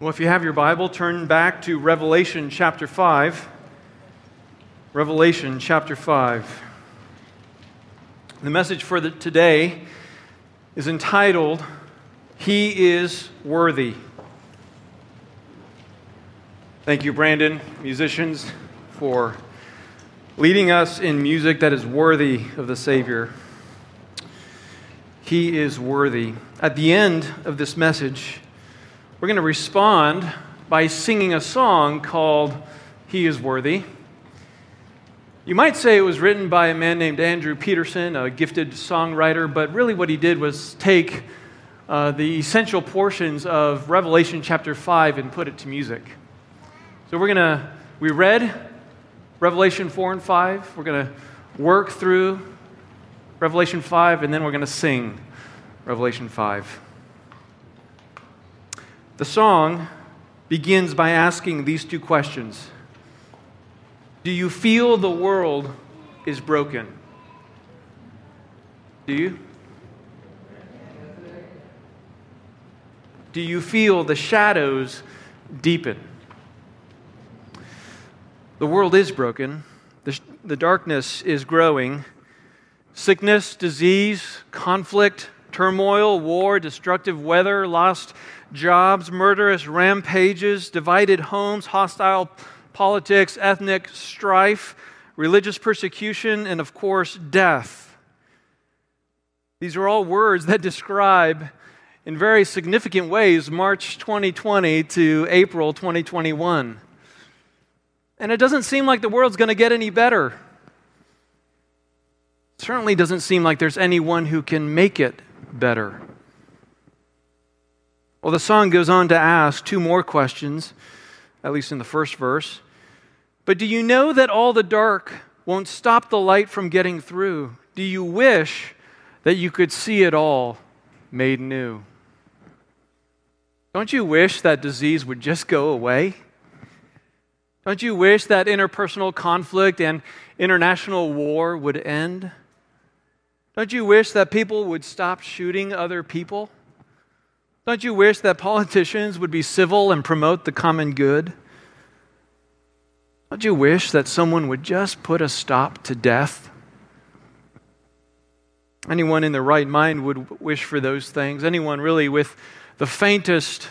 Well, if you have your Bible, turn back to Revelation chapter 5. Revelation chapter 5. The message for the, today is entitled, He is Worthy. Thank you, Brandon, musicians, for leading us in music that is worthy of the Savior. He is worthy. At the end of this message, we're going to respond by singing a song called He is Worthy. You might say it was written by a man named Andrew Peterson, a gifted songwriter, but really what he did was take uh, the essential portions of Revelation chapter 5 and put it to music. So we're going to, we read Revelation 4 and 5. We're going to work through Revelation 5, and then we're going to sing Revelation 5. The song begins by asking these two questions Do you feel the world is broken? Do you? Do you feel the shadows deepen? The world is broken. The, the darkness is growing. Sickness, disease, conflict, turmoil, war, destructive weather, lost jobs, murderous rampages, divided homes, hostile politics, ethnic strife, religious persecution, and of course, death. These are all words that describe, in very significant ways, March 2020 to April 2021. And it doesn't seem like the world's going to get any better. Certainly doesn't seem like there's anyone who can make it better. Well, the song goes on to ask two more questions, at least in the first verse. But do you know that all the dark won't stop the light from getting through? Do you wish that you could see it all made new? Don't you wish that disease would just go away? Don't you wish that interpersonal conflict and international war would end? Don't you wish that people would stop shooting other people? Don't you wish that politicians would be civil and promote the common good? Don't you wish that someone would just put a stop to death? Anyone in their right mind would wish for those things. Anyone really with the faintest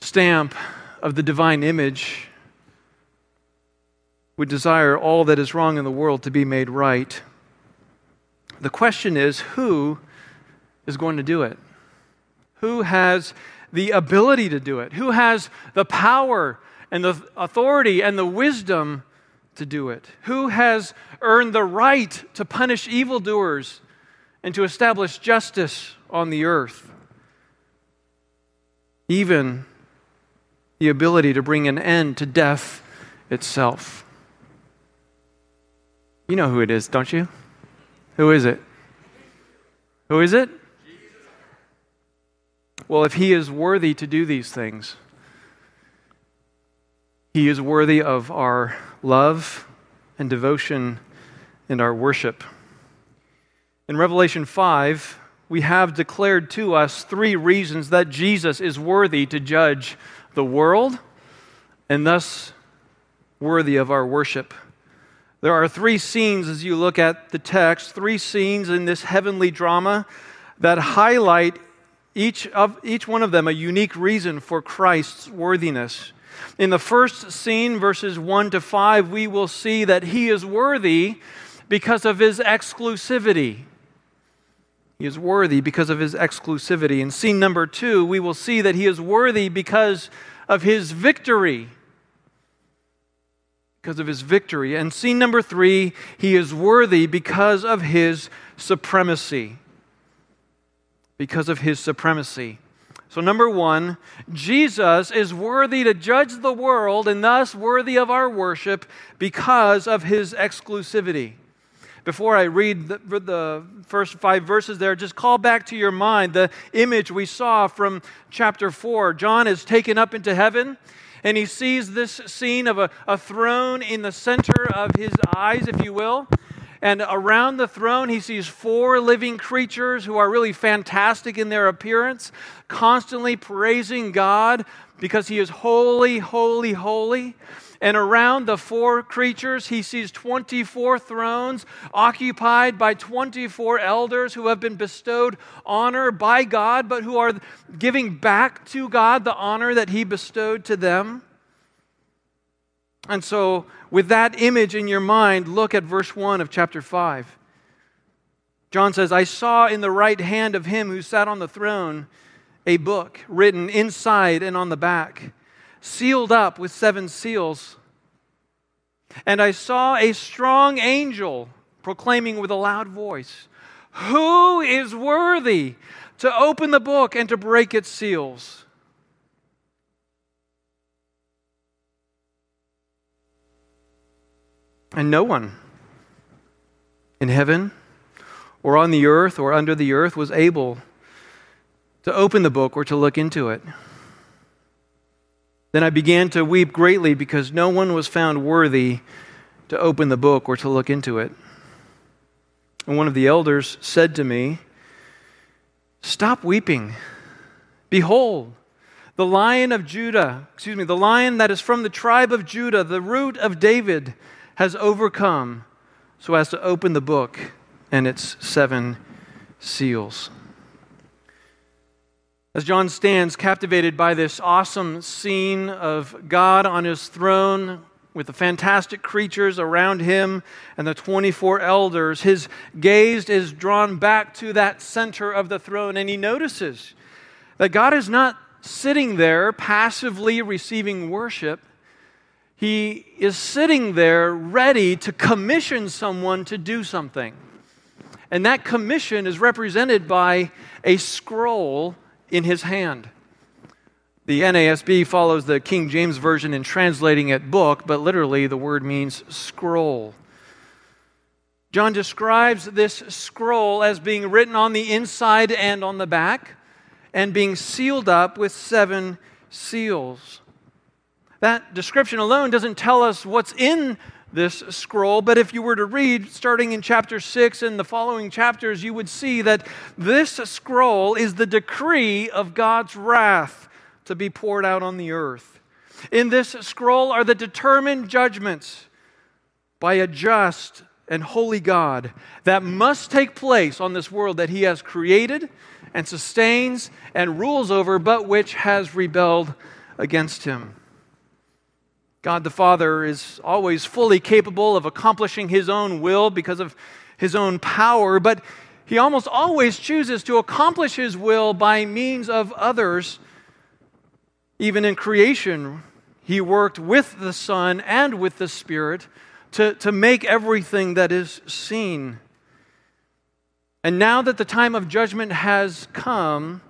stamp of the divine image would desire all that is wrong in the world to be made right. The question is who is going to do it? Who has the ability to do it? Who has the power and the authority and the wisdom to do it? Who has earned the right to punish evildoers and to establish justice on the earth? Even the ability to bring an end to death itself. You know who it is, don't you? Who is it? Who is it? Well, if he is worthy to do these things, he is worthy of our love and devotion and our worship. In Revelation 5, we have declared to us three reasons that Jesus is worthy to judge the world and thus worthy of our worship. There are three scenes as you look at the text, three scenes in this heavenly drama that highlight each, of, each one of them a unique reason for Christ's worthiness. In the first scene, verses 1 to 5, we will see that he is worthy because of his exclusivity. He is worthy because of his exclusivity. In scene number two, we will see that he is worthy because of his victory. Because of his victory. And scene number three, he is worthy because of his supremacy because of his supremacy. So, number one, Jesus is worthy to judge the world and thus worthy of our worship because of his exclusivity. Before I read the, the, first five verses there, just call back to your mind the image we saw from chapter 4. John is taken up into heaven, and he sees this scene of a, a throne in the center of his eyes, if you will. And around the throne, he sees four living creatures who are really fantastic in their appearance, constantly praising God because he is holy, holy, holy. And around the four creatures, he sees 24 thrones occupied by 24 elders who have been bestowed honor by God, but who are giving back to God the honor that he bestowed to them. And so, with that image in your mind, look at verse 1 of chapter 5. John says, I saw in the right hand of him who sat on the throne a book written inside and on the back sealed up with seven seals. And I saw a strong angel proclaiming with a loud voice, Who is worthy to open the book and to break its seals? And no one in heaven or on the earth or under the earth was able to open the book or to look into it. Then I began to weep greatly because no one was found worthy to open the book or to look into it. And one of the elders said to me, Stop weeping. Behold, the lion of Judah, excuse me, the lion that is from the tribe of Judah, the root of David, has overcome so as to open the book and its seven seals. As John stands captivated by this awesome scene of God on his throne with the fantastic creatures around him and the 24 elders, his gaze is drawn back to that center of the throne, and he notices that God is not sitting there passively receiving worship. He is sitting there ready to commission someone to do something. And that commission is represented by a scroll in his hand. The NASB follows the King James Version in translating it book, but literally the word means scroll. John describes this scroll as being written on the inside and on the back and being sealed up with seven seals. That description alone doesn't tell us what's in this scroll, but if you were to read starting in chapter 6 and the following chapters, you would see that this scroll is the decree of God's wrath to be poured out on the earth. In this scroll are the determined judgments by a just and holy God that must take place on this world that He has created and sustains and rules over, but which has rebelled against Him. God the Father is always fully capable of accomplishing his own will because of his own power, but he almost always chooses to accomplish his will by means of others. Even in creation, he worked with the Son and with the Spirit to, to make everything that is seen. And now that the time of judgment has come,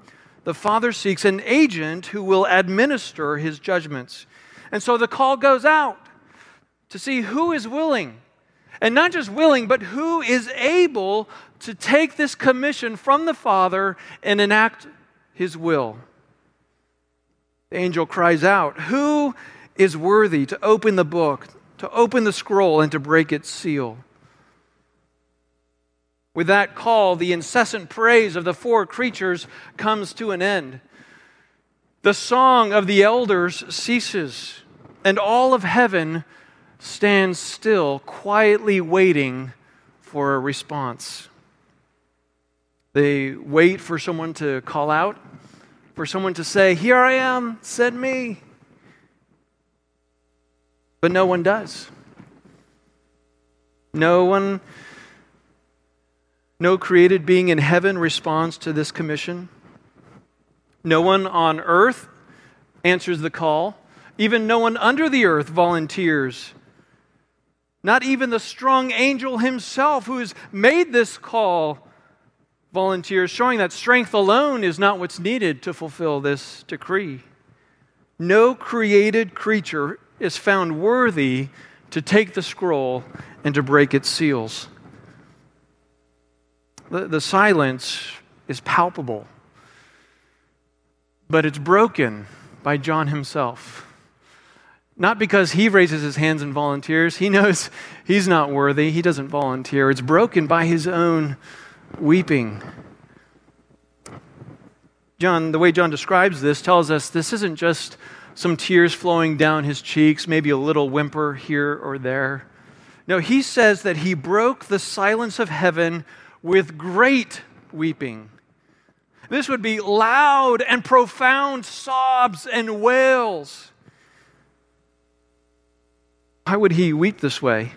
the Father seeks an agent who will administer his judgments. And so the call goes out to see who is willing. And not just willing, but who is able to take this commission from the Father and enact his will. The angel cries out, Who is worthy to open the book, to open the scroll, and to break its seal? With that call, the incessant praise of the four creatures comes to an end. The song of the elders ceases and all of heaven stands still, quietly waiting for a response. They wait for someone to call out, for someone to say, Here I am, send me. But no one does. No one, no created being in heaven responds to this commission. No one on earth answers the call. Even no one under the earth volunteers. Not even the strong angel himself, who has made this call, volunteers, showing that strength alone is not what's needed to fulfill this decree. No created creature is found worthy to take the scroll and to break its seals. The, the silence is palpable, but it's broken by John himself. Not because he raises his hands and volunteers. He knows he's not worthy. He doesn't volunteer. It's broken by his own weeping. John, the way John describes this, tells us this isn't just some tears flowing down his cheeks, maybe a little whimper here or there. No, he says that he broke the silence of heaven with great weeping. This would be loud and profound sobs and wails. Why would he weep this way?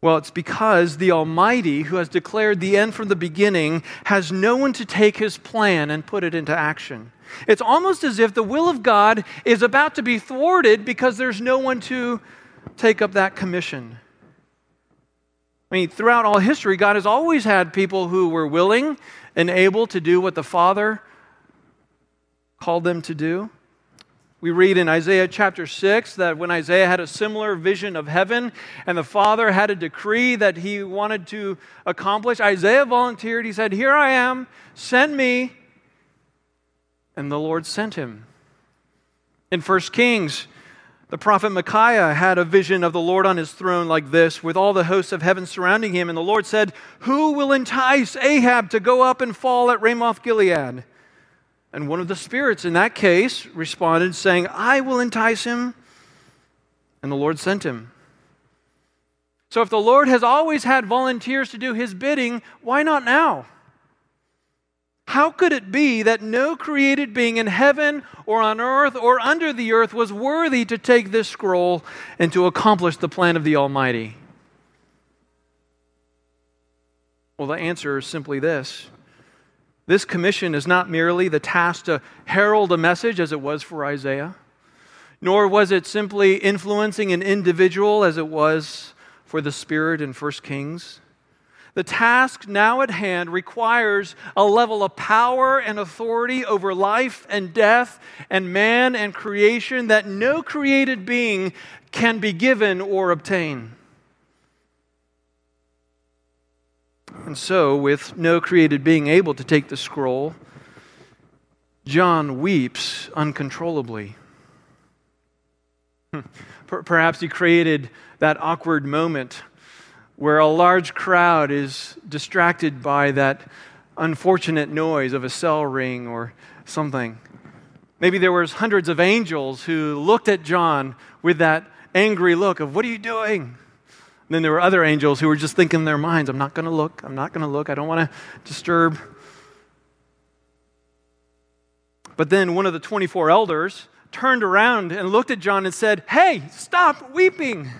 Well, it's because the Almighty, who has declared the end from the beginning, has no one to take his plan and put it into action. It's almost as if the will of God is about to be thwarted because there's no one to take up that commission. I mean, throughout all history, God has always had people who were willing and able to do what the Father called them to do. We read in Isaiah chapter 6 that when Isaiah had a similar vision of heaven and the Father had a decree that he wanted to accomplish, Isaiah volunteered. He said, Here I am, send me. And the Lord sent him. In 1 Kings, the prophet Micaiah had a vision of the Lord on his throne like this, with all the hosts of heaven surrounding him. And the Lord said, Who will entice Ahab to go up and fall at Ramoth Gilead? And one of the spirits in that case responded, saying, I will entice him. And the Lord sent him. So if the Lord has always had volunteers to do his bidding, why not now? How could it be that no created being in heaven or on earth or under the earth was worthy to take this scroll and to accomplish the plan of the Almighty? Well, the answer is simply this this commission is not merely the task to herald a message as it was for Isaiah, nor was it simply influencing an individual as it was for the Spirit in 1 Kings. The task now at hand requires a level of power and authority over life and death and man and creation that no created being can be given or obtain. And so, with no created being able to take the scroll, John weeps uncontrollably. Hmm. Perhaps he created that awkward moment where a large crowd is distracted by that unfortunate noise of a cell ring or something. Maybe there was hundreds of angels who looked at John with that angry look of, "What are you doing?" And then there were other angels who were just thinking in their minds, I'm not going to look, I'm not going to look, I don't want to disturb. But then one of the 24 elders turned around and looked at John and said, Hey, stop weeping.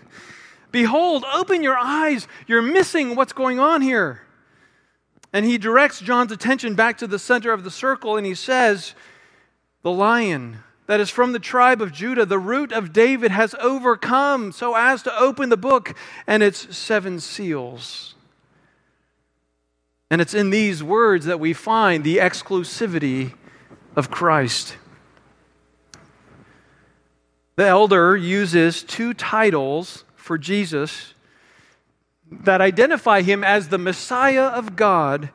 Behold, open your eyes. You're missing what's going on here. And he directs John's attention back to the center of the circle and he says, The lion that is from the tribe of Judah, the root of David, has overcome so as to open the book and its seven seals. And it's in these words that we find the exclusivity of Christ. The elder uses two titles for Jesus that identify him as the Messiah of God,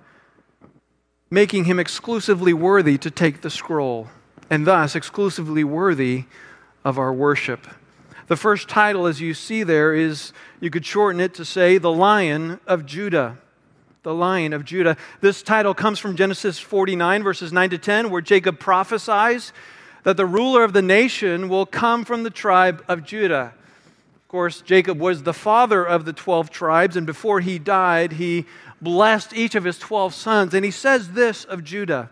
making him exclusively worthy to take the scroll and thus exclusively worthy of our worship. The first title, as you see there, is you could shorten it to say, The Lion of Judah. The Lion of Judah. This title comes from Genesis 49, verses 9 to 10, where Jacob prophesies that the ruler of the nation will come from the tribe of Judah. Of course, Jacob was the father of the 12 tribes, and before he died, he blessed each of his 12 sons. And he says this of Judah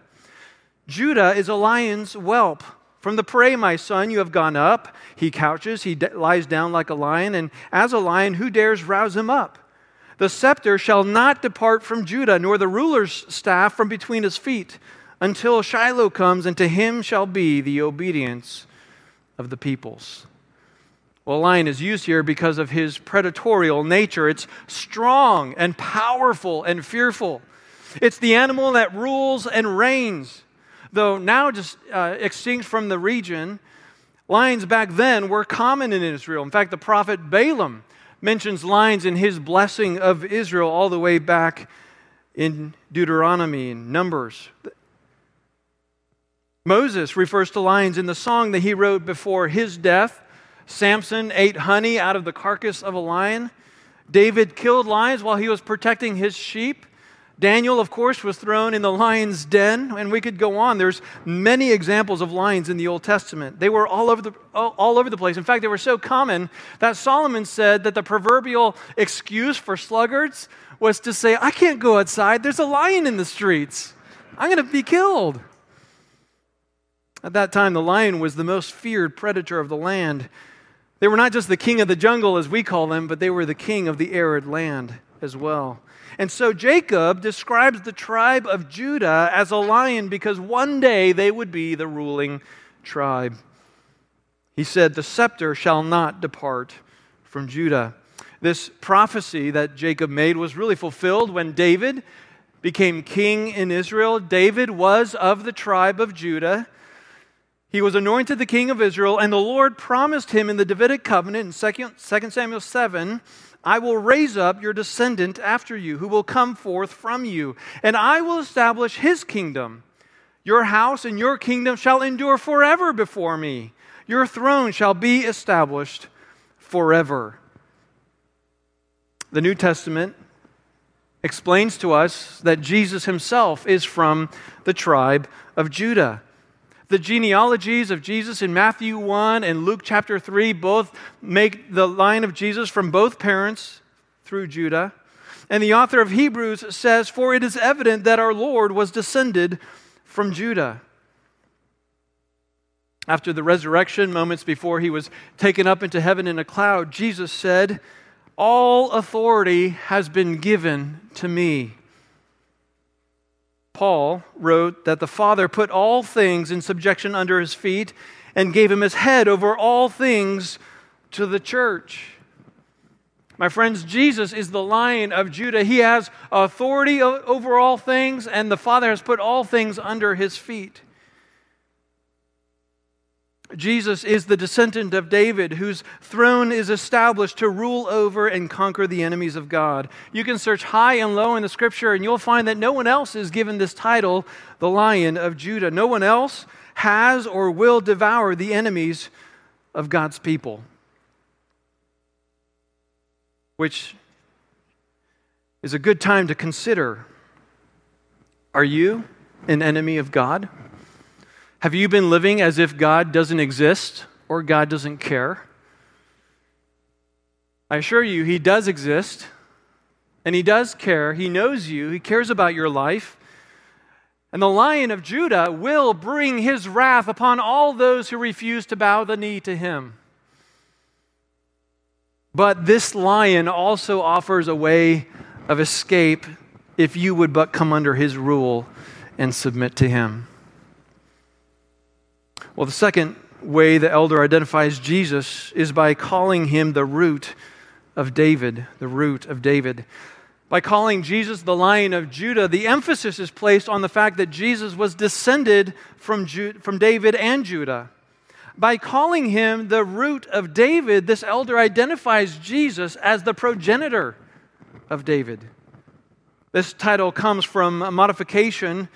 Judah is a lion's whelp. From the prey, my son, you have gone up. He couches, he lies down like a lion, and as a lion, who dares rouse him up? The scepter shall not depart from Judah, nor the ruler's staff from between his feet, until Shiloh comes, and to him shall be the obedience of the peoples. Well, lion is used here because of his predatorial nature. It's strong and powerful and fearful. It's the animal that rules and reigns though now just uh, extinct from the region, lions back then were common in Israel. In fact, the prophet Balaam mentions lions in his blessing of Israel all the way back in Deuteronomy and Numbers. Moses refers to lions in the song that he wrote before his death. Samson ate honey out of the carcass of a lion. David killed lions while he was protecting his sheep. Daniel, of course, was thrown in the lion's den, and we could go on. There's many examples of lions in the Old Testament. They were all over the, all, over the place. In fact, they were so common that Solomon said that the proverbial excuse for sluggards was to say, I can't go outside, there's a lion in the streets. I'm going to be killed. At that time, the lion was the most feared predator of the land. They were not just the king of the jungle, as we call them, but they were the king of the arid land as well. And so Jacob describes the tribe of Judah as a lion because one day they would be the ruling tribe. He said, The scepter shall not depart from Judah. This prophecy that Jacob made was really fulfilled when David became king in Israel. David was of the tribe of Judah. He was anointed the king of Israel, and the Lord promised him in the Davidic covenant in 2 Samuel 7 I will raise up your descendant after you, who will come forth from you, and I will establish his kingdom. Your house and your kingdom shall endure forever before me. Your throne shall be established forever. The New Testament explains to us that Jesus himself is from the tribe of Judah. The genealogies of Jesus in Matthew 1 and Luke chapter 3 both make the line of Jesus from both parents through Judah. And the author of Hebrews says, For it is evident that our Lord was descended from Judah. After the resurrection, moments before he was taken up into heaven in a cloud, Jesus said, All authority has been given to me. Paul wrote that the Father put all things in subjection under his feet and gave him his head over all things to the church. My friends, Jesus is the lion of Judah. He has authority over all things, and the Father has put all things under his feet. Jesus is the descendant of David, whose throne is established to rule over and conquer the enemies of God. You can search high and low in the scripture, and you'll find that no one else is given this title, the Lion of Judah. No one else has or will devour the enemies of God's people. Which is a good time to consider are you an enemy of God? Have you been living as if God doesn't exist or God doesn't care? I assure you, He does exist and He does care. He knows you, He cares about your life. And the lion of Judah will bring his wrath upon all those who refuse to bow the knee to him. But this lion also offers a way of escape if you would but come under his rule and submit to him. Well, the second way the elder identifies Jesus is by calling him the root of David, the root of David. By calling Jesus the Lion of Judah, the emphasis is placed on the fact that Jesus was descended from, Ju- from David and Judah. By calling him the root of David, this elder identifies Jesus as the progenitor of David. This title comes from a modification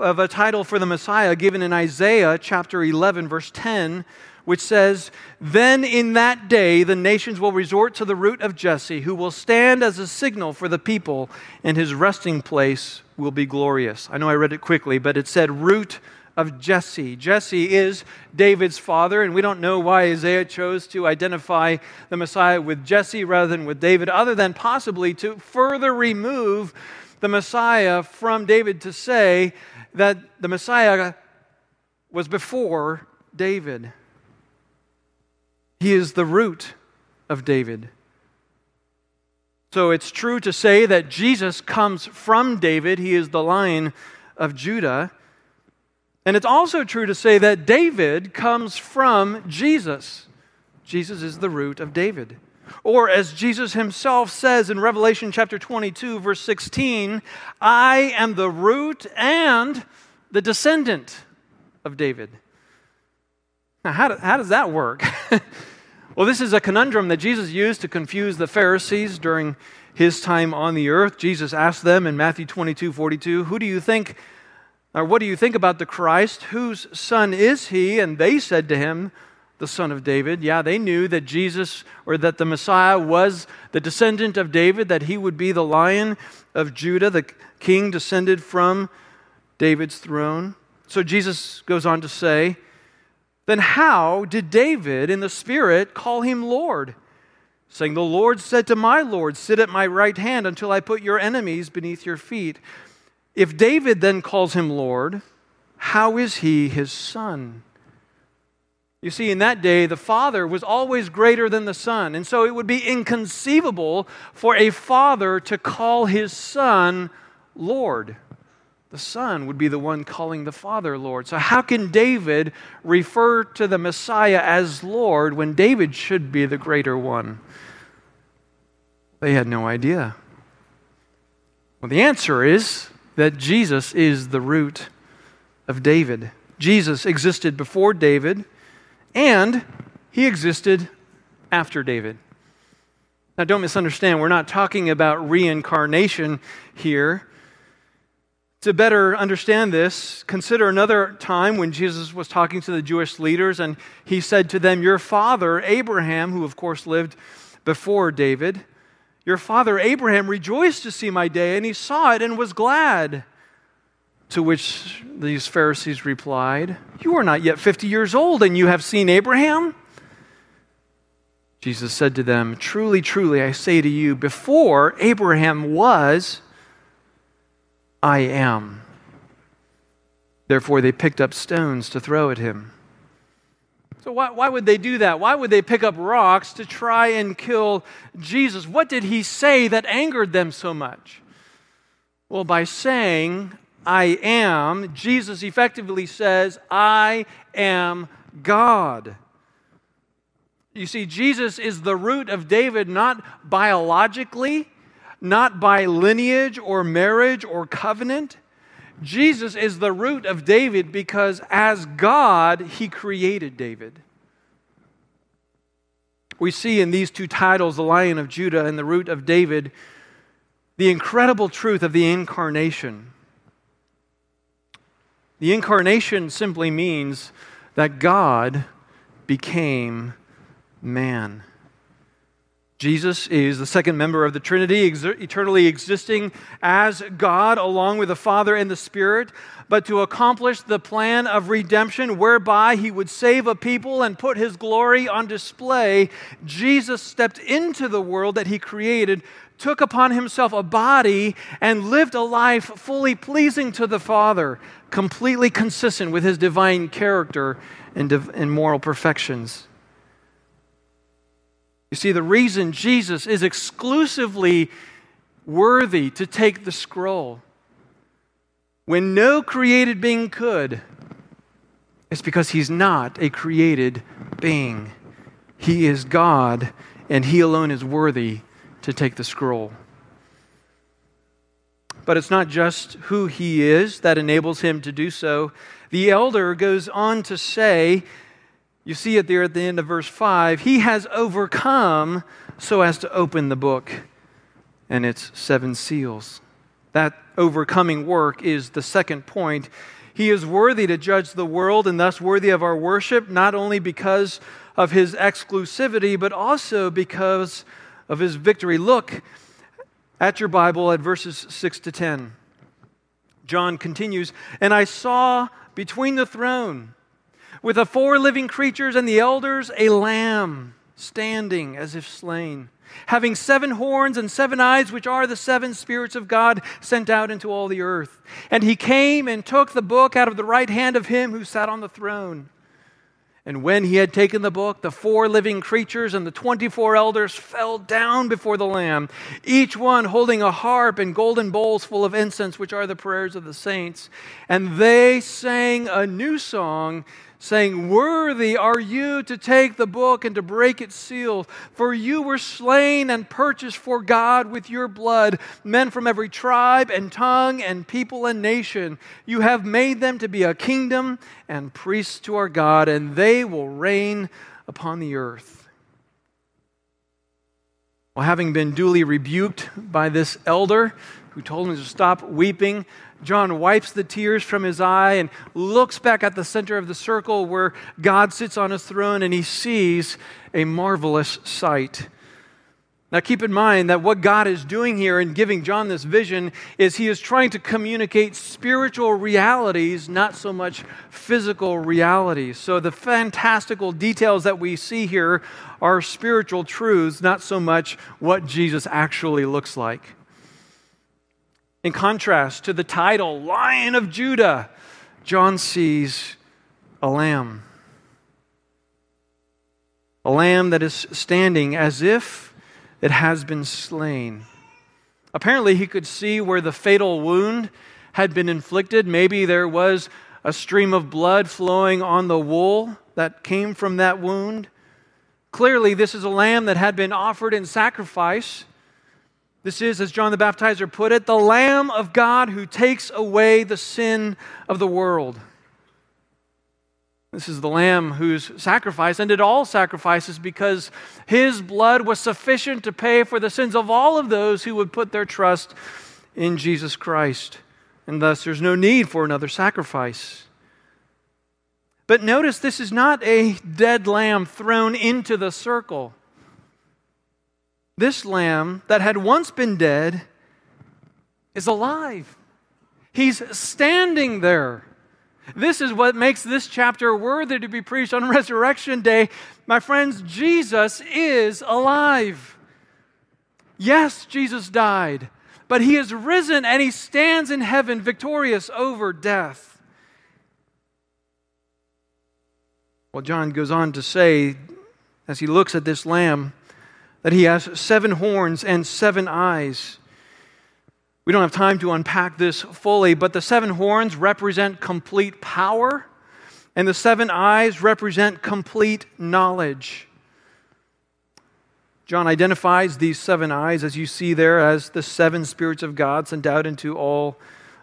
of a title for the Messiah given in Isaiah chapter 11, verse 10, which says, Then in that day the nations will resort to the root of Jesse, who will stand as a signal for the people, and his resting place will be glorious. I know I read it quickly, but it said, Root of Jesse. Jesse is David's father, and we don't know why Isaiah chose to identify the Messiah with Jesse rather than with David, other than possibly to further remove the Messiah from David to say that the Messiah was before David. He is the root of David. So it's true to say that Jesus comes from David. He is the line of Judah. And it's also true to say that David comes from Jesus. Jesus is the root of David. Or as Jesus himself says in Revelation chapter 22, verse 16, I am the root and the descendant of David. Now, how, do, how does that work? well, this is a conundrum that Jesus used to confuse the Pharisees during his time on the earth. Jesus asked them in Matthew 22 42, Who do you think or what do you think about the Christ? Whose son is he? And they said to him, the son of David. Yeah, they knew that Jesus or that the Messiah was the descendant of David, that he would be the lion of Judah, the king descended from David's throne. So Jesus goes on to say, Then how did David in the Spirit call him Lord? Saying, The Lord said to my Lord, Sit at my right hand until I put your enemies beneath your feet. If David then calls him Lord, how is he his son? You see, in that day, the Father was always greater than the Son. And so it would be inconceivable for a father to call his Son Lord. The Son would be the one calling the Father Lord. So, how can David refer to the Messiah as Lord when David should be the greater one? They had no idea. Well, the answer is that Jesus is the root of David. Jesus existed before David and he existed after David. Now, don't misunderstand, we're not talking about reincarnation here. To better understand this, consider another time when Jesus was talking to the Jewish leaders and he said to them, Your father, Abraham, who of course lived before David, your father Abraham rejoiced to see my day, and he saw it and was glad. To which these Pharisees replied, You are not yet 50 years old, and you have seen Abraham? Jesus said to them, Truly, truly, I say to you, before Abraham was, I am. Therefore, they picked up stones to throw at him. So, why, why would they do that? Why would they pick up rocks to try and kill Jesus? What did he say that angered them so much? Well, by saying, I am, Jesus effectively says, I am God. You see, Jesus is the root of David not biologically, not by lineage or marriage or covenant. Jesus is the root of David because as God, he created David. We see in these two titles, the Lion of Judah and the root of David, the incredible truth of the incarnation. The incarnation simply means that God became man. Jesus is the second member of the Trinity, eternally existing as God along with the Father and the Spirit, but to accomplish the plan of redemption whereby he would save a people and put his glory on display, Jesus stepped into the world that he created, took upon himself a body, and lived a life fully pleasing to the Father, completely consistent with his divine character and, div- and moral perfections. You see, the reason Jesus is exclusively worthy to take the scroll when no created being could is because he's not a created being. He is God, and he alone is worthy to take the scroll. But it's not just who he is that enables him to do so. The elder goes on to say you see it there at the end of verse 5. He has overcome so as to open the book and its seven seals. That overcoming work is the second point. He is worthy to judge the world and thus worthy of our worship, not only because of his exclusivity, but also because of his victory. Look at your Bible at verses 6 to 10. John continues, And I saw between the throne with the four living creatures and the elders, a lamb standing as if slain, having seven horns and seven eyes, which are the seven spirits of God sent out into all the earth. And he came and took the book out of the right hand of him who sat on the throne. And when he had taken the book, the four living creatures and the 24 elders fell down before the Lamb, each one holding a harp and golden bowls full of incense, which are the prayers of the saints. And they sang a new song saying, Worthy are you to take the book and to break its seals, for you were slain and purchased for God with your blood men from every tribe and tongue and people and nation. You have made them to be a kingdom and priests to our God, and they will reign upon the earth. Well, having been duly rebuked by this elder who told him to stop weeping, John wipes the tears from his eye and looks back at the center of the circle where God sits on his throne and he sees a marvelous sight. Now, keep in mind that what God is doing here in giving John this vision is he is trying to communicate spiritual realities, not so much physical realities. So, the fantastical details that we see here are spiritual truths, not so much what Jesus actually looks like. In contrast to the title, Lion of Judah, John sees a lamb. A lamb that is standing as if it has been slain. Apparently, he could see where the fatal wound had been inflicted. Maybe there was a stream of blood flowing on the wool that came from that wound. Clearly, this is a lamb that had been offered in sacrifice. This is, as John the Baptizer put it, the Lamb of God who takes away the sin of the world. This is the Lamb whose sacrifice ended all sacrifices because his blood was sufficient to pay for the sins of all of those who would put their trust in Jesus Christ. And thus, there's no need for another sacrifice. But notice this is not a dead lamb thrown into the circle. This lamb that had once been dead is alive. He's standing there. This is what makes this chapter worthy to be preached on Resurrection Day. My friends, Jesus is alive. Yes, Jesus died, but he is risen and he stands in heaven victorious over death. Well, John goes on to say, as he looks at this lamb, that he has seven horns and seven eyes. We don't have time to unpack this fully, but the seven horns represent complete power, and the seven eyes represent complete knowledge. John identifies these seven eyes, as you see there, as the seven spirits of God sent out into all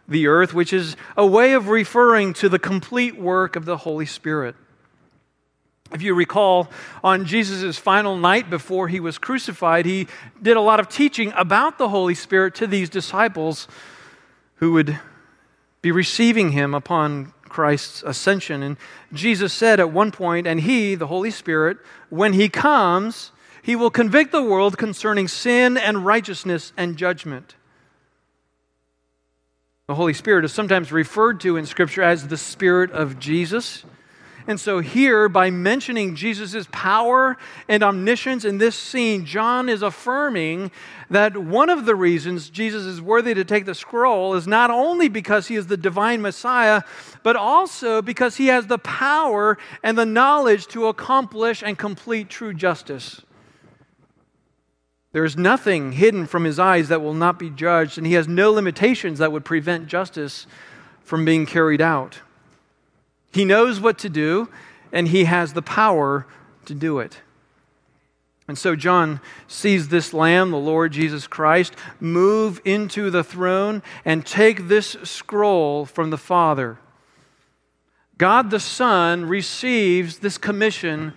the earth, which is a way of referring to the complete work of the Holy Spirit. If you recall, on Jesus' final night before he was crucified, he did a lot of teaching about the Holy Spirit to these disciples who would be receiving him upon Christ's ascension. And Jesus said at one point, and he, the Holy Spirit, when he comes, he will convict the world concerning sin and righteousness and judgment. The Holy Spirit is sometimes referred to in Scripture as the Spirit of Jesus. And so, here, by mentioning Jesus' power and omniscience in this scene, John is affirming that one of the reasons Jesus is worthy to take the scroll is not only because he is the divine Messiah, but also because he has the power and the knowledge to accomplish and complete true justice. There is nothing hidden from his eyes that will not be judged, and he has no limitations that would prevent justice from being carried out. He knows what to do, and he has the power to do it. And so John sees this lamb, the Lord Jesus Christ, move into the throne and take this scroll from the Father. God the Son receives this commission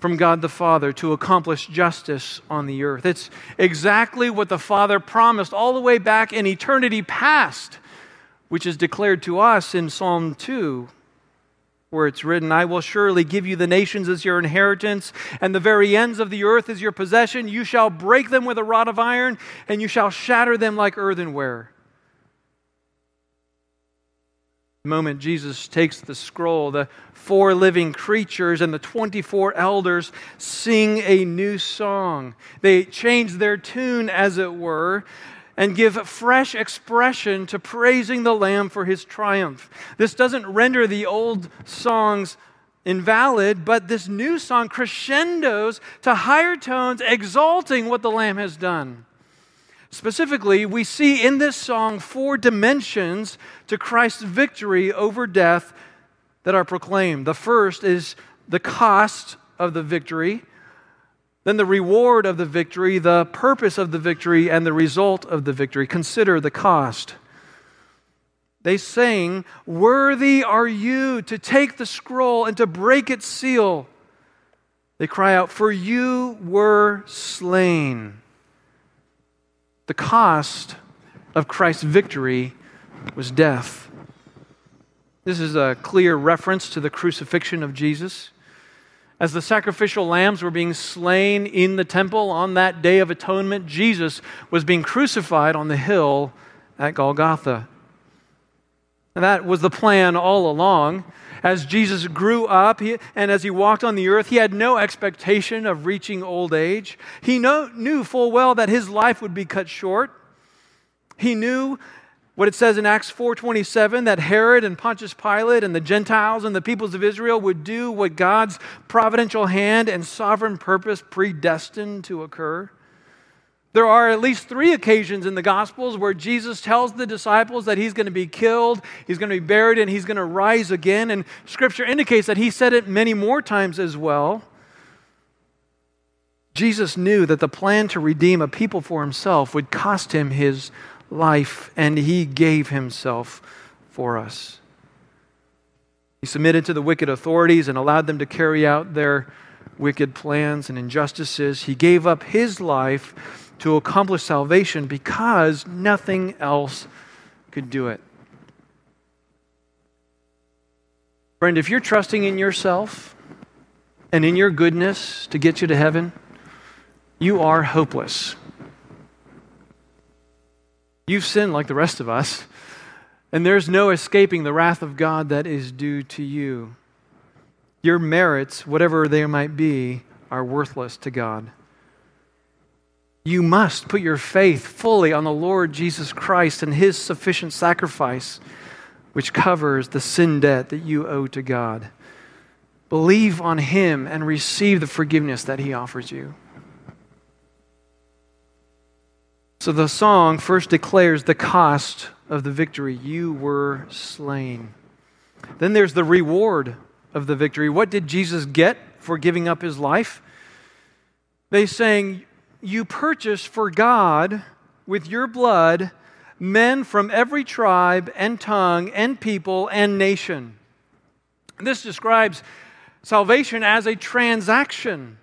from God the Father to accomplish justice on the earth. It's exactly what the Father promised all the way back in eternity past, which is declared to us in Psalm 2 where it's written, I will surely give you the nations as your inheritance, and the very ends of the earth as your possession. You shall break them with a rod of iron, and you shall shatter them like earthenware. The moment Jesus takes the scroll, the four living creatures and the 24 elders sing a new song. They change their tune, as it were, and give fresh expression to praising the Lamb for his triumph. This doesn't render the old songs invalid, but this new song crescendos to higher tones, exalting what the Lamb has done. Specifically, we see in this song four dimensions to Christ's victory over death that are proclaimed. The first is the cost of the victory then the reward of the victory, the purpose of the victory, and the result of the victory. Consider the cost. They sing, Worthy are you to take the scroll and to break its seal. They cry out, For you were slain. The cost of Christ's victory was death. This is a clear reference to the crucifixion of Jesus. As the sacrificial lambs were being slain in the temple on that day of atonement, Jesus was being crucified on the hill at Golgotha. And that was the plan all along. As Jesus grew up he, and as he walked on the earth, he had no expectation of reaching old age. He know, knew full well that his life would be cut short. He knew what it says in Acts 4:27 that Herod and Pontius Pilate and the Gentiles and the peoples of Israel would do what God's providential hand and sovereign purpose predestined to occur. There are at least three occasions in the Gospels where Jesus tells the disciples that he's going to be killed, he's going to be buried, and he's going to rise again. And Scripture indicates that he said it many more times as well. Jesus knew that the plan to redeem a people for himself would cost him his life, and he gave himself for us. He submitted to the wicked authorities and allowed them to carry out their wicked plans and injustices. He gave up his life to accomplish salvation because nothing else could do it. Friend, if you're trusting in yourself and in your goodness to get you to heaven, you are hopeless. You've sinned like the rest of us, and there's no escaping the wrath of God that is due to you. Your merits, whatever they might be, are worthless to God. You must put your faith fully on the Lord Jesus Christ and his sufficient sacrifice, which covers the sin debt that you owe to God. Believe on him and receive the forgiveness that he offers you. So the song first declares the cost of the victory. You were slain. Then there's the reward of the victory. What did Jesus get for giving up his life? They sang, You purchased for God with your blood men from every tribe and tongue and people and nation. This describes salvation as a transaction.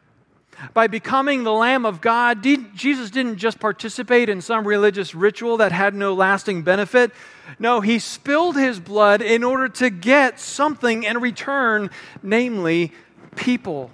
By becoming the Lamb of God, Jesus didn't just participate in some religious ritual that had no lasting benefit. No, he spilled his blood in order to get something in return, namely people.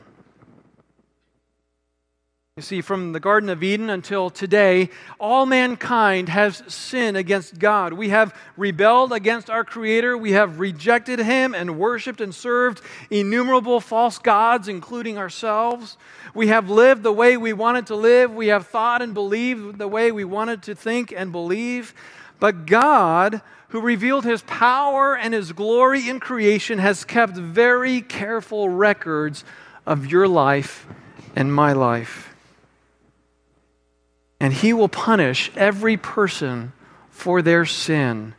You see, from the Garden of Eden until today, all mankind has sinned against God. We have rebelled against our Creator. We have rejected Him and worshiped and served innumerable false gods, including ourselves. We have lived the way we wanted to live. We have thought and believed the way we wanted to think and believe. But God, who revealed His power and His glory in creation, has kept very careful records of your life and my life. And he will punish every person for their sin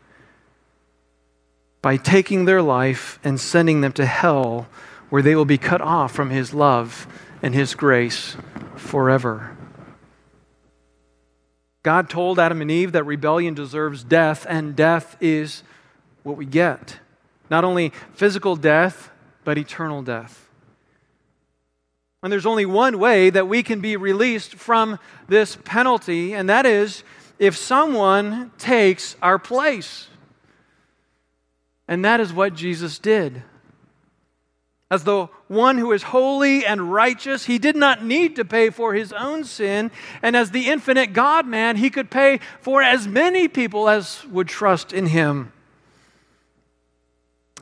by taking their life and sending them to hell, where they will be cut off from his love and his grace forever. God told Adam and Eve that rebellion deserves death, and death is what we get. Not only physical death, but eternal death. And there's only one way that we can be released from this penalty, and that is if someone takes our place. And that is what Jesus did. As the one who is holy and righteous, he did not need to pay for his own sin. And as the infinite God man, he could pay for as many people as would trust in him.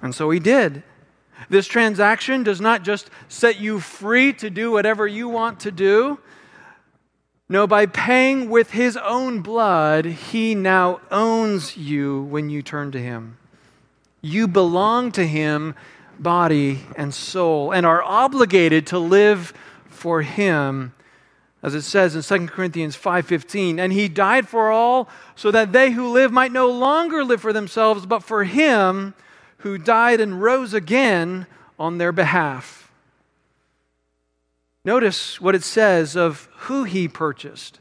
And so he did. This transaction does not just set you free to do whatever you want to do. No, by paying with his own blood, he now owns you when you turn to him. You belong to him, body and soul, and are obligated to live for him as it says in 2 Corinthians 5:15, and he died for all so that they who live might no longer live for themselves but for him who died and rose again on their behalf. Notice what it says of who he purchased.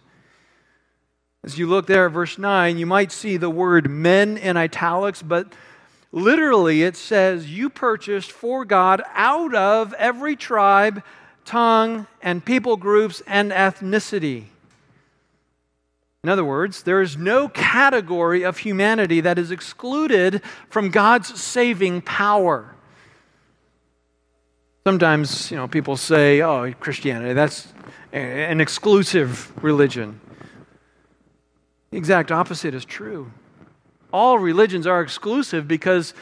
As you look there at verse 9, you might see the word men in italics, but literally it says, You purchased for God out of every tribe, tongue, and people groups and ethnicity. In other words, there is no category of humanity that is excluded from God's saving power. Sometimes, you know, people say, "Oh, Christianity, that's an exclusive religion." The exact opposite is true. All religions are exclusive because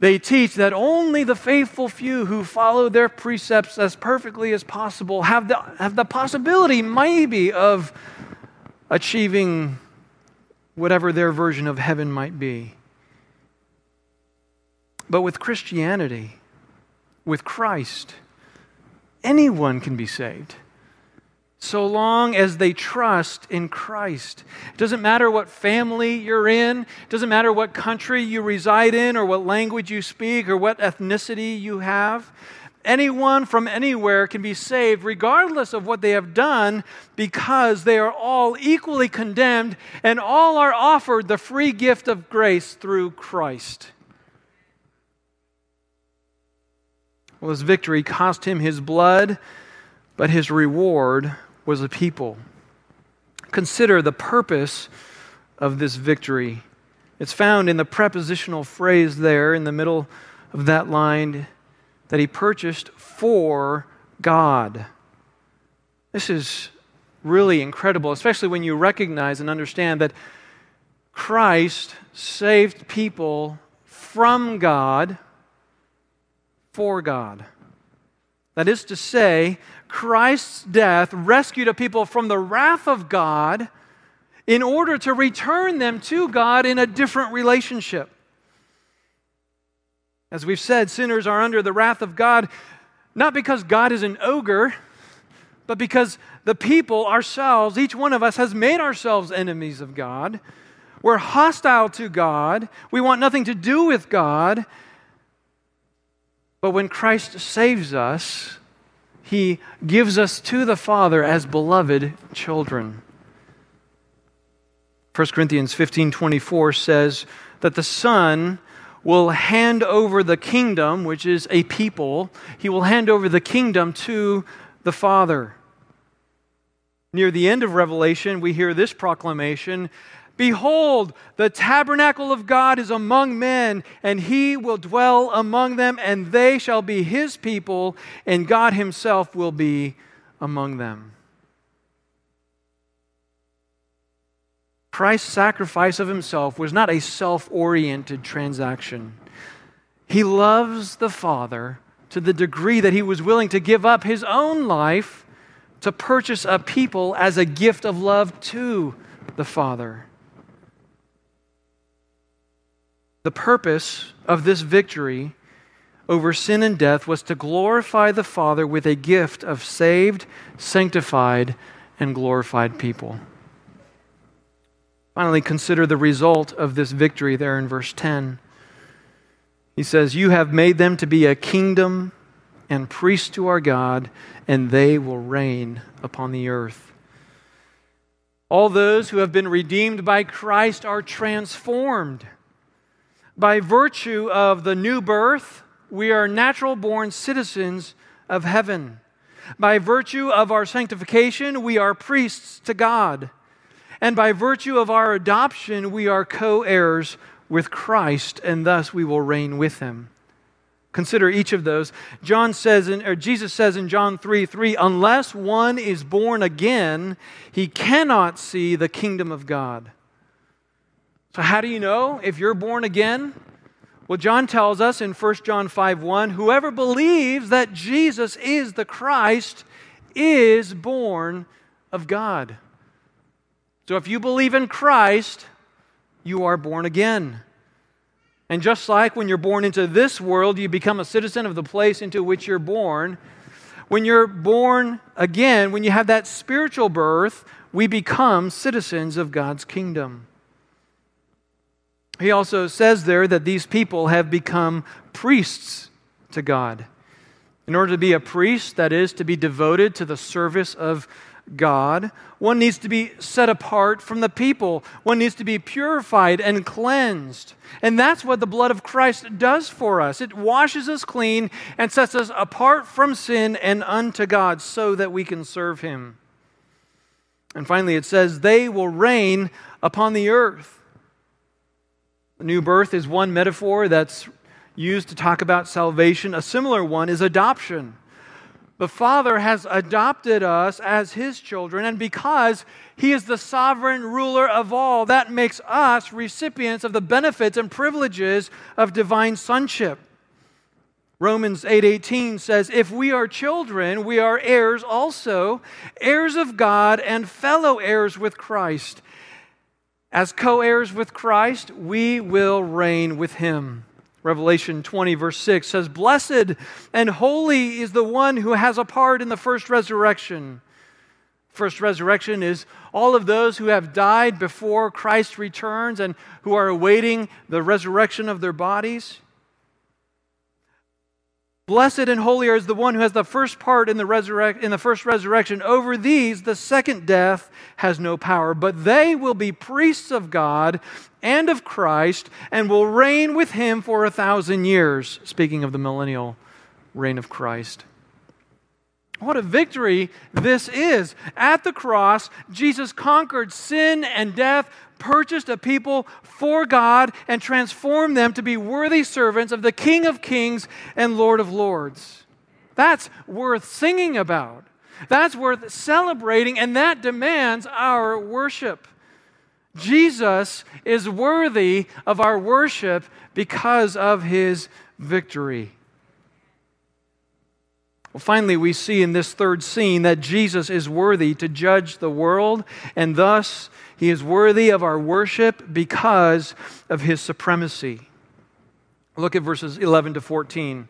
they teach that only the faithful few who follow their precepts as perfectly as possible have the, have the possibility, maybe, of achieving whatever their version of heaven might be. But with Christianity, with Christ, anyone can be saved so long as they trust in Christ. It doesn't matter what family you're in, it doesn't matter what country you reside in, or what language you speak, or what ethnicity you have. Anyone from anywhere can be saved regardless of what they have done because they are all equally condemned and all are offered the free gift of grace through Christ. Well, his victory cost him his blood, but his reward was a people. Consider the purpose of this victory. It's found in the prepositional phrase there in the middle of that line that he purchased for God. This is really incredible, especially when you recognize and understand that Christ saved people from God for God. That is to say, Christ's death rescued a people from the wrath of God in order to return them to God in a different relationship. As we've said, sinners are under the wrath of God not because God is an ogre, but because the people ourselves, each one of us, has made ourselves enemies of God. We're hostile to God. We want nothing to do with God. But when Christ saves us, he gives us to the Father as beloved children. 1 Corinthians 15 24 says that the Son will hand over the kingdom, which is a people, he will hand over the kingdom to the Father. Near the end of Revelation, we hear this proclamation Behold, the tabernacle of God is among men, and he will dwell among them, and they shall be his people, and God himself will be among them. Christ's sacrifice of himself was not a self oriented transaction. He loves the Father to the degree that he was willing to give up his own life to purchase a people as a gift of love to the Father. The purpose of this victory over sin and death was to glorify the Father with a gift of saved, sanctified, and glorified people. Finally, consider the result of this victory there in verse 10. He says, You have made them to be a kingdom and priests to our God, and they will reign upon the earth. All those who have been redeemed by Christ are transformed by virtue of the new birth, we are natural born citizens of heaven. By virtue of our sanctification, we are priests to God. And by virtue of our adoption, we are co heirs with Christ, and thus we will reign with him. Consider each of those. John says, in, or Jesus says in John 3 3, unless one is born again, he cannot see the kingdom of God. So, how do you know if you're born again? Well, John tells us in 1 John 5 1 whoever believes that Jesus is the Christ is born of God. So, if you believe in Christ, you are born again. And just like when you're born into this world, you become a citizen of the place into which you're born. When you're born again, when you have that spiritual birth, we become citizens of God's kingdom. He also says there that these people have become priests to God. In order to be a priest, that is, to be devoted to the service of God, one needs to be set apart from the people. One needs to be purified and cleansed. And that's what the blood of Christ does for us. It washes us clean and sets us apart from sin and unto God so that we can serve Him. And finally, it says, they will reign upon the earth. New birth is one metaphor that's used to talk about salvation. A similar one is adoption. The Father has adopted us as His children, and because He is the sovereign ruler of all, that makes us recipients of the benefits and privileges of divine sonship. Romans 8:18 says, "If we are children, we are heirs also, heirs of God and fellow heirs with Christ. As co-heirs with Christ, we will reign with him." Revelation 20, verse 6 says, Blessed and holy is the one who has a part in the first resurrection. First resurrection is all of those who have died before Christ returns and who are awaiting the resurrection of their bodies. Blessed and holy is the one who has the first part in the, resurrect, in the first resurrection. Over these, the second death has no power, but they will be priests of God and of Christ and will reign with him for a thousand years. Speaking of the millennial reign of Christ. What a victory this is. At the cross, Jesus conquered sin and death, purchased a people for God, and transformed them to be worthy servants of the King of Kings and Lord of Lords. That's worth singing about. That's worth celebrating, and that demands our worship. Jesus is worthy of our worship because of his victory. Well, finally, we see in this third scene that Jesus is worthy to judge the world, and thus he is worthy of our worship because of his supremacy. Look at verses 11 to 14.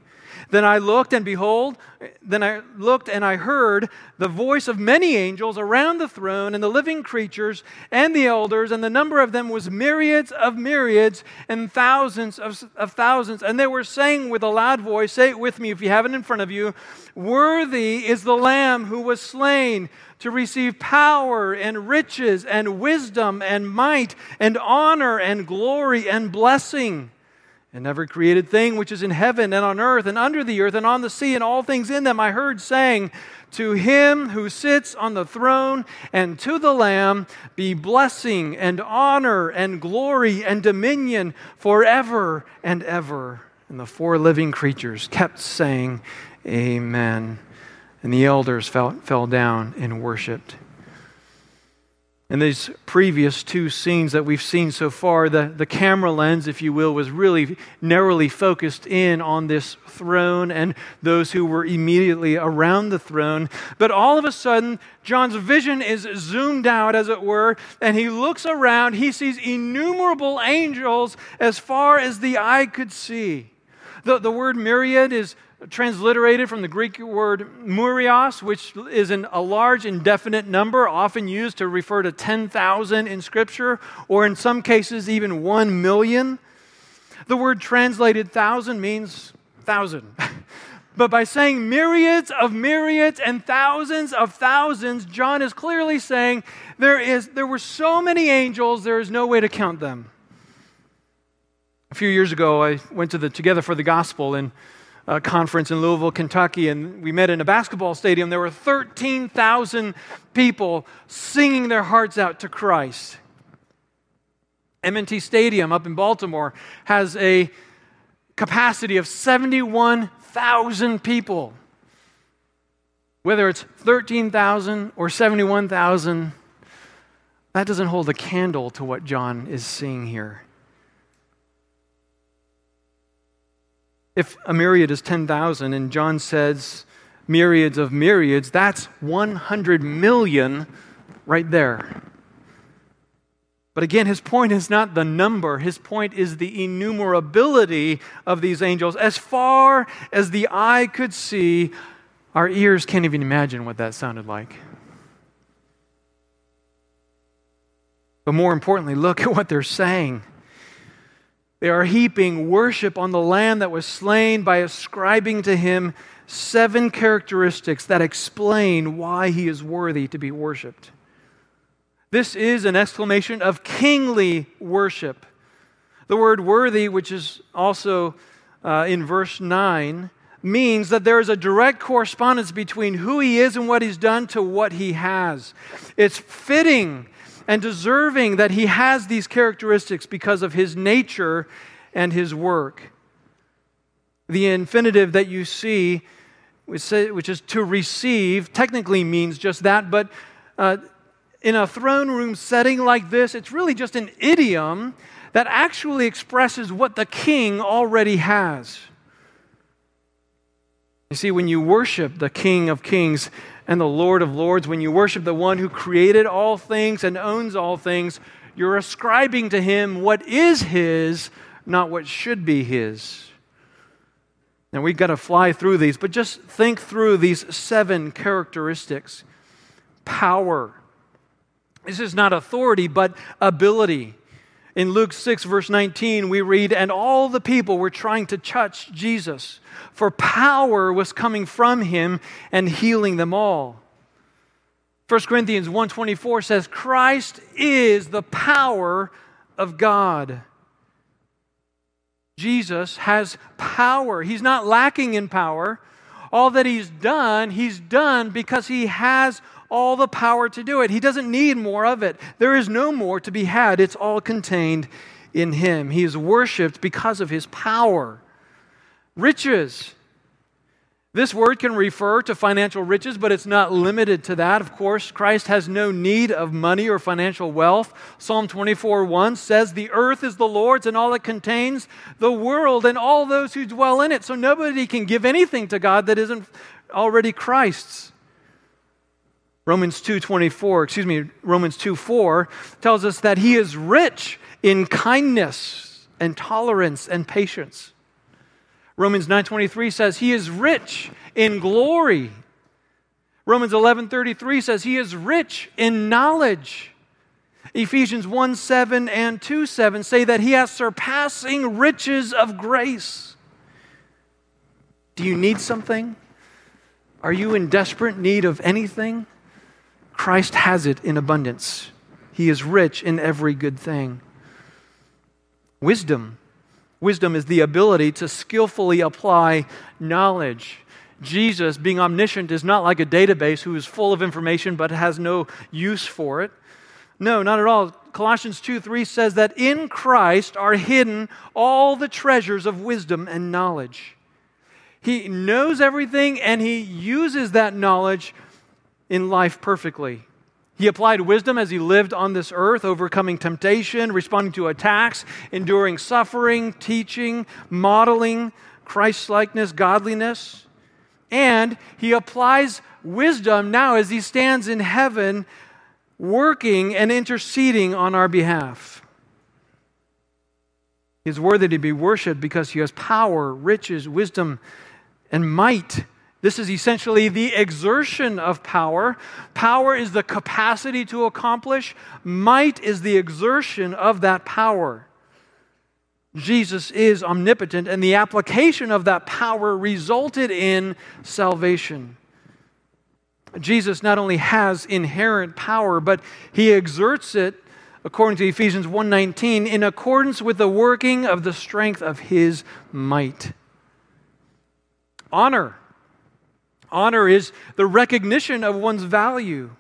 Then I looked, and behold, then I looked and I heard the voice of many angels around the throne, and the living creatures, and the elders, and the number of them was myriads of myriads, and thousands of, of thousands. And they were saying with a loud voice, Say it with me if you have it in front of you Worthy is the Lamb who was slain to receive power and riches, and wisdom, and might, and honor, and glory, and blessing and every created thing which is in heaven and on earth and under the earth and on the sea and all things in them, I heard saying, To him who sits on the throne and to the Lamb be blessing and honor and glory and dominion forever and ever. And the four living creatures kept saying, Amen. And the elders fell, fell down and worshiped. In these previous two scenes that we've seen so far, the, the camera lens, if you will, was really narrowly focused in on this throne and those who were immediately around the throne. But all of a sudden, John's vision is zoomed out, as it were, and he looks around. He sees innumerable angels as far as the eye could see. The, the word myriad is transliterated from the Greek word murios, which is an, a large indefinite number, often used to refer to 10,000 in Scripture, or in some cases, even 1 million. The word translated thousand means thousand. but by saying myriads of myriads and thousands of thousands, John is clearly saying there, is, there were so many angels, there is no way to count them. A few years ago, I went to the Together for the Gospel, and uh, conference in Louisville, Kentucky, and we met in a basketball stadium. There were 13,000 people singing their hearts out to Christ. M&T Stadium up in Baltimore has a capacity of 71,000 people. Whether it's 13,000 or 71,000, that doesn't hold a candle to what John is seeing here. If a myriad is 10,000 and John says myriads of myriads, that's 100 million right there. But again, his point is not the number, his point is the innumerability of these angels. As far as the eye could see, our ears can't even imagine what that sounded like. But more importantly, look at what they're saying. They are heaping worship on the Lamb that was slain by ascribing to him seven characteristics that explain why he is worthy to be worshiped. This is an exclamation of kingly worship. The word worthy, which is also uh, in verse 9, means that there is a direct correspondence between who he is and what he's done to what he has. It's fitting and deserving that he has these characteristics because of his nature and his work. The infinitive that you see, which is to receive, technically means just that, but uh, in a throne room setting like this, it's really just an idiom that actually expresses what the king already has. You see, when you worship the King of Kings and the Lord of Lords, when you worship the one who created all things and owns all things, you're ascribing to him what is his, not what should be his. Now, we've got to fly through these, but just think through these seven characteristics power. This is not authority, but ability. In Luke 6, verse 19, we read, And all the people were trying to touch Jesus, for power was coming from him and healing them all. 1 Corinthians 1:24 says Christ is the power of God. Jesus has power. He's not lacking in power. All that he's done, he's done because he has all the power to do it. He doesn't need more of it. There is no more to be had. It's all contained in him. He is worshiped because of his power. Riches. This word can refer to financial riches, but it's not limited to that. Of course, Christ has no need of money or financial wealth. Psalm 24 1 says, The earth is the Lord's and all it contains, the world and all those who dwell in it. So nobody can give anything to God that isn't already Christ's. Romans 2:24, excuse me, Romans 2:4 tells us that he is rich in kindness and tolerance and patience. Romans 9:23 says he is rich in glory. Romans 11:33 says he is rich in knowledge. Ephesians 1 7 and 2 7 say that he has surpassing riches of grace. Do you need something? Are you in desperate need of anything? Christ has it in abundance. He is rich in every good thing. Wisdom. Wisdom is the ability to skillfully apply knowledge. Jesus, being omniscient, is not like a database who is full of information but has no use for it. No, not at all. Colossians 2 3 says that in Christ are hidden all the treasures of wisdom and knowledge. He knows everything and he uses that knowledge in life perfectly. He applied wisdom as he lived on this earth, overcoming temptation, responding to attacks, enduring suffering, teaching, modeling Christ likeness, godliness. And he applies wisdom now as he stands in heaven, working and interceding on our behalf. He is worthy to be worshiped because he has power, riches, wisdom, and might this is essentially the exertion of power. Power is the capacity to accomplish, might is the exertion of that power. Jesus is omnipotent, and the application of that power resulted in salvation. Jesus not only has inherent power, but he exerts it according to Ephesians 1:19 in accordance with the working of the strength of his might. Honor Honor is the recognition of one's value.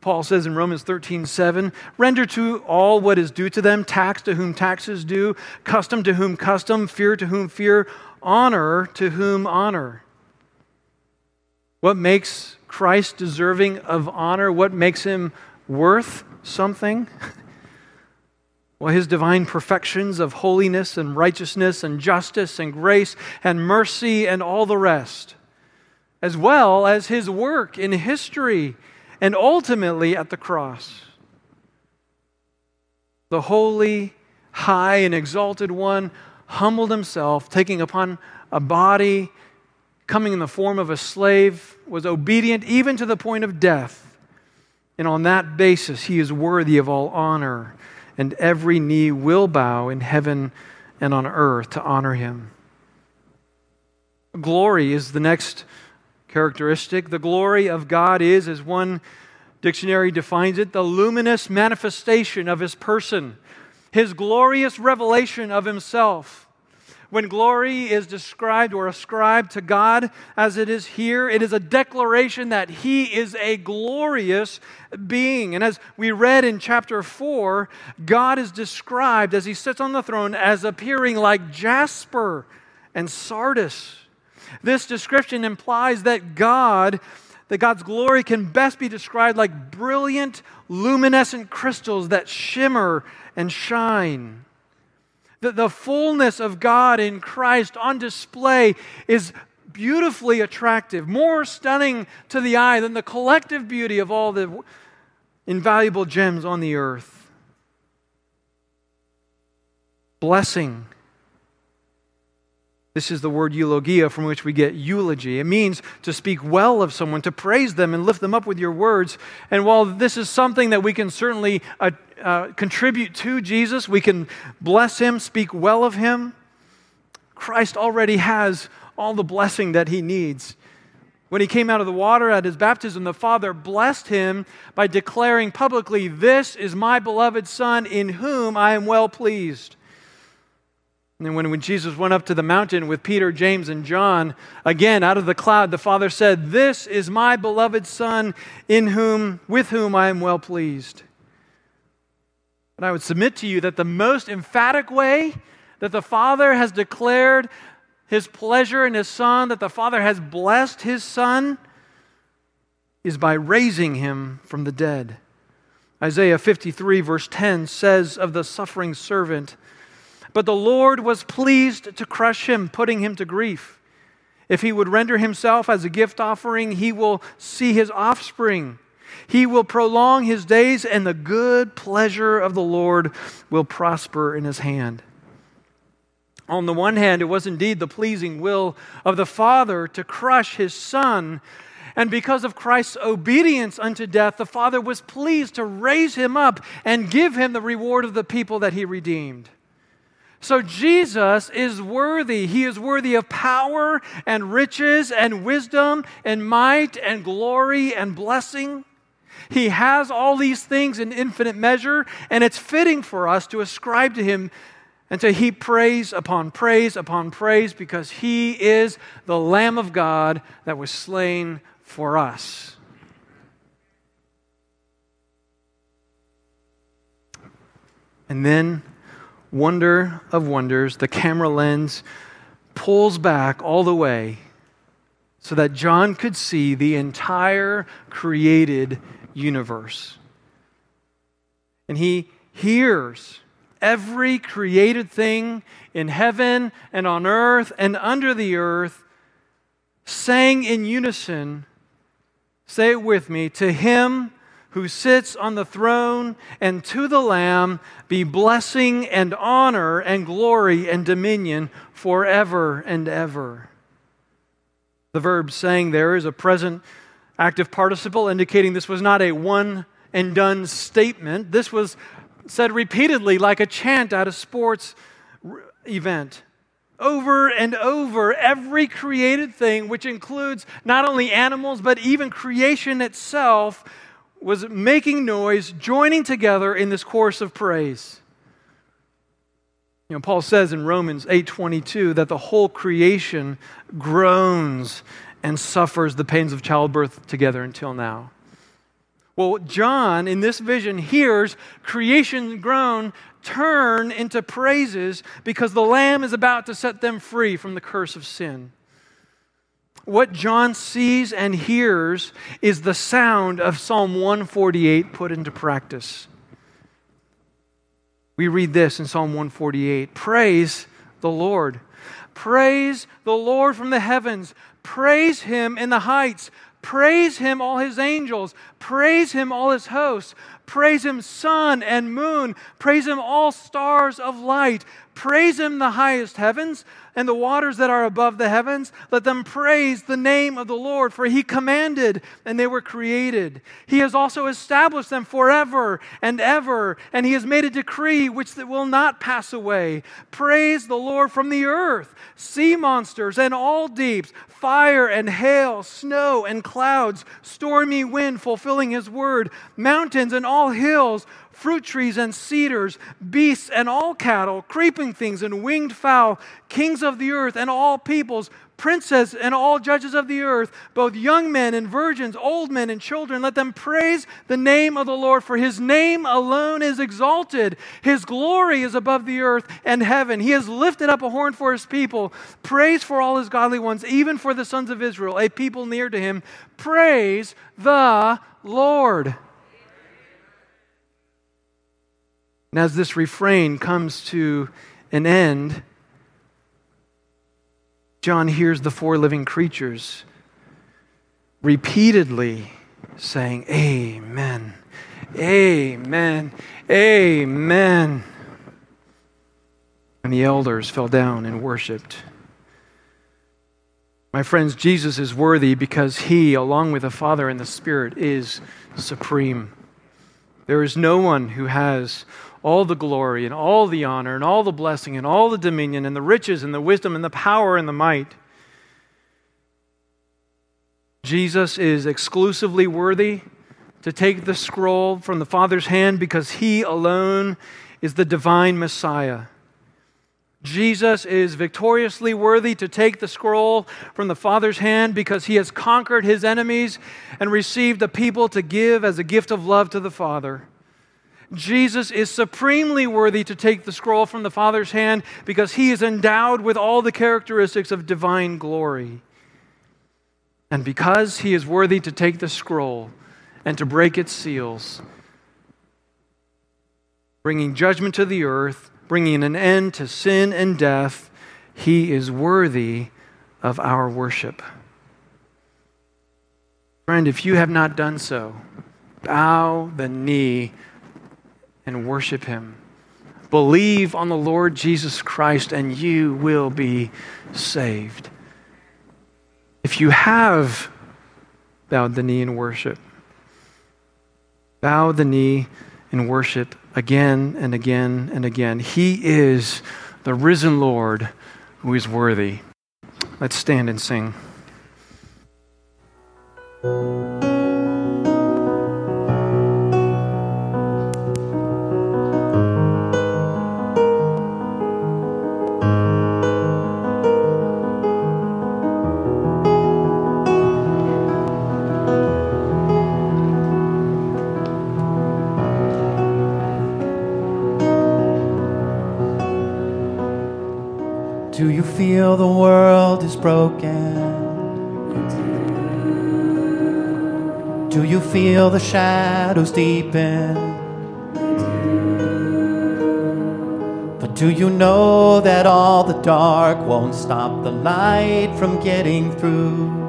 Paul says in Romans 13, 7, render to all what is due to them, tax to whom tax is due, custom to whom custom, fear to whom fear, honor to whom honor. What makes Christ deserving of honor? What makes him worth something? Well, his divine perfections of holiness and righteousness and justice and grace and mercy and all the rest as well as his work in history and ultimately at the cross. The holy, high, and exalted one humbled himself, taking upon a body, coming in the form of a slave, was obedient even to the point of death. And on that basis, he is worthy of all honor, and every knee will bow in heaven and on earth to honor him. Glory is the next characteristic. The glory of God is, as one dictionary defines it, the luminous manifestation of his person, his glorious revelation of himself. When glory is described or ascribed to God as it is here, it is a declaration that He is a glorious being. And as we read in chapter 4, God is described as He sits on the throne as appearing like jasper and sardius. This description implies that God that God's glory can best be described like brilliant, luminescent crystals that shimmer and shine the, the fullness of God in Christ on display is beautifully attractive, more stunning to the eye than the collective beauty of all the invaluable gems on the earth. Blessing. This is the word eulogia from which we get eulogy. It means to speak well of someone, to praise them and lift them up with your words. And while this is something that we can certainly uh, uh, contribute to Jesus, we can bless him, speak well of him. Christ already has all the blessing that he needs. When he came out of the water at his baptism, the Father blessed him by declaring publicly, This is my beloved Son in whom I am well pleased. And when, when Jesus went up to the mountain with Peter, James, and John, again out of the cloud, the Father said, This is my beloved Son in whom, with whom I am well pleased. But I would submit to you that the most emphatic way that the Father has declared his pleasure in his Son, that the Father has blessed his Son, is by raising him from the dead. Isaiah 53, verse 10 says of the suffering servant, But the Lord was pleased to crush him, putting him to grief. If he would render himself as a gift offering, he will see his offspring he will prolong his days, and the good pleasure of the Lord will prosper in his hand. On the one hand, it was indeed the pleasing will of the Father to crush his Son. And because of Christ's obedience unto death, the Father was pleased to raise him up and give him the reward of the people that he redeemed. So Jesus is worthy. He is worthy of power and riches and wisdom and might and glory and blessing. He has all these things in infinite measure, and it's fitting for us to ascribe to Him and to heap praise upon praise upon praise because He is the Lamb of God that was slain for us. And then, wonder of wonders, the camera lens pulls back all the way so that John could see the entire created universe. And he hears every created thing in heaven and on earth and under the earth saying in unison, say it with me, to him who sits on the throne and to the Lamb be blessing and honor and glory and dominion forever and ever. The verb saying there is a present active participle, indicating this was not a one and done statement. This was said repeatedly, like a chant at a sports event. Over and over, every created thing, which includes not only animals, but even creation itself, was making noise, joining together in this chorus of praise. You know, Paul says in Romans 8:22 that the whole creation groans and suffers the pains of childbirth together until now. Well, John in this vision hears creation groan turn into praises because the Lamb is about to set them free from the curse of sin. What John sees and hears is the sound of Psalm 148 put into practice. We read this in Psalm 148 Praise the Lord. Praise the Lord from the heavens. Praise him in the heights. Praise him, all his angels. Praise him, all his hosts. Praise him, sun and moon. Praise him, all stars of light. Praise him, the highest heavens and the waters that are above the heavens. Let them praise the name of the Lord, for he commanded and they were created. He has also established them forever and ever, and he has made a decree which will not pass away. Praise the Lord from the earth, sea monsters and all deeps, fire and hail, snow and clouds, stormy wind fulfilling his word, mountains and all hills fruit trees and cedars, beasts and all cattle, creeping things and winged fowl, kings of the earth and all peoples, princes and all judges of the earth, both young men and virgins, old men and children, let them praise the name of the Lord, for his name alone is exalted. His glory is above the earth and heaven. He has lifted up a horn for his people. Praise for all his godly ones, even for the sons of Israel, a people near to him. Praise the Lord. And as this refrain comes to an end, John hears the four living creatures repeatedly saying, Amen, Amen, Amen. And the elders fell down and worshiped. My friends, Jesus is worthy because he, along with the Father and the Spirit, is supreme. There is no one who has all the glory and all the honor and all the blessing and all the dominion and the riches and the wisdom and the power and the might. Jesus is exclusively worthy to take the scroll from the Father's hand because he alone is the divine Messiah. Jesus is victoriously worthy to take the scroll from the Father's hand because he has conquered his enemies and received a people to give as a gift of love to the Father. Jesus is supremely worthy to take the scroll from the Father's hand because he is endowed with all the characteristics of divine glory. And because he is worthy to take the scroll and to break its seals, bringing judgment to the earth, bringing an end to sin and death, he is worthy of our worship. Friend, if you have not done so, bow the knee and worship Him. Believe on the Lord Jesus Christ, and you will be saved. If you have bowed the knee in worship, bow the knee in worship again and again and again. He is the risen Lord who is worthy. Let's stand and sing. The world is broken? Do you feel the shadows deepen? But do you know that all the dark won't stop the light from getting through?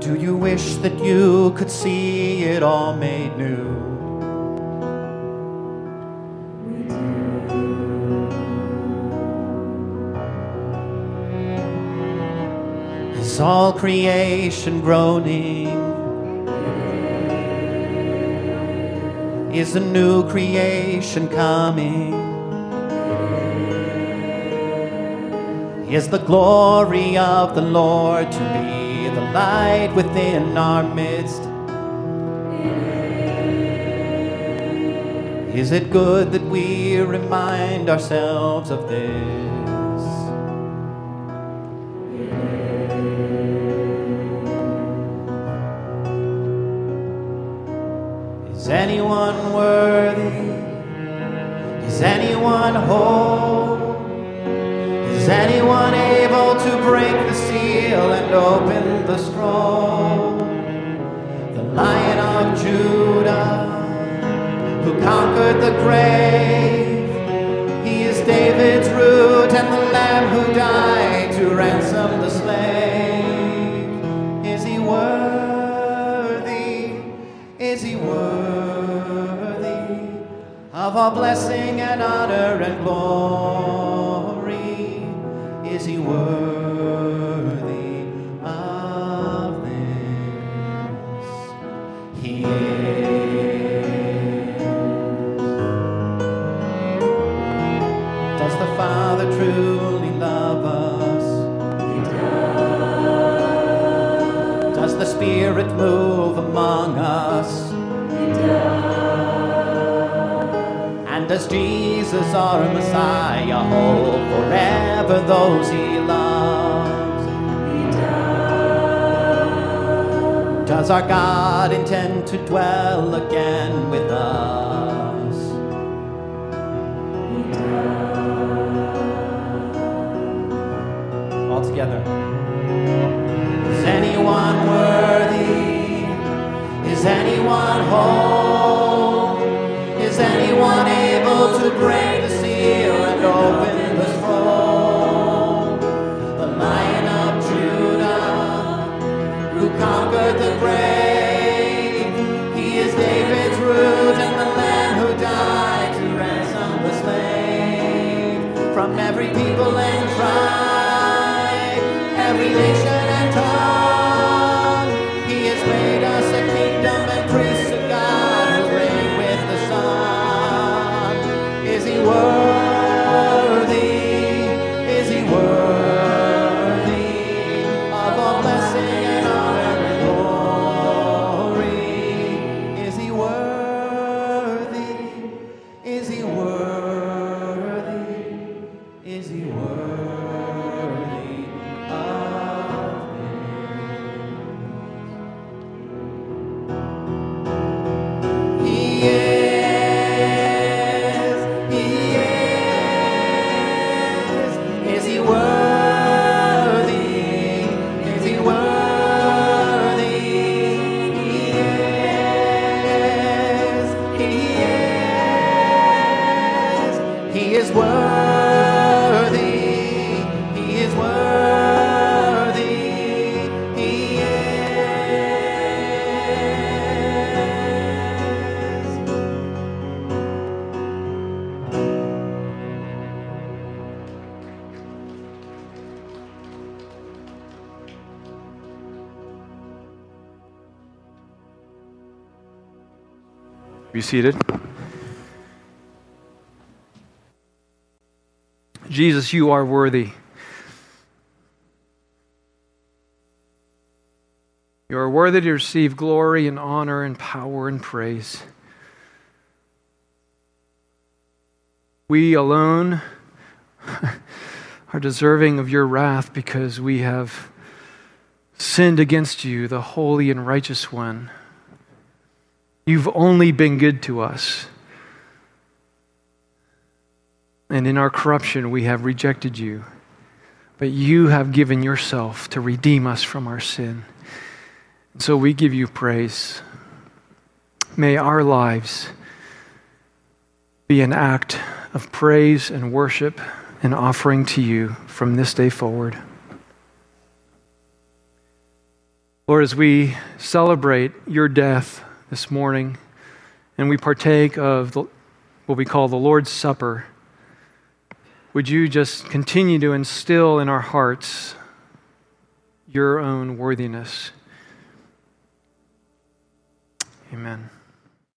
Do you wish that you could see it all made new? All creation groaning? Is a new creation coming? Is the glory of the Lord to be the light within our midst? Is it good that we remind ourselves of this? Is anyone able to break the seal and open the scroll? The Lion of Judah, who conquered the grave, he is David's root and the Lamb who died all blessing and honor and glory As Jesus, our Messiah, hold forever those he loves. He Does Does our God intend to dwell again with us? He does. All together. Is anyone worthy? Is anyone whole? From every people and tribe, every nation Be seated. Jesus, you are worthy. You are worthy to receive glory and honor and power and praise. We alone are deserving of your wrath because we have sinned against you, the holy and righteous one. You've only been good to us. And in our corruption, we have rejected you. But you have given yourself to redeem us from our sin. And so we give you praise. May our lives be an act of praise and worship and offering to you from this day forward. Lord, as we celebrate your death this morning and we partake of the, what we call the Lord's Supper, would you just continue to instill in our hearts your own worthiness? Amen.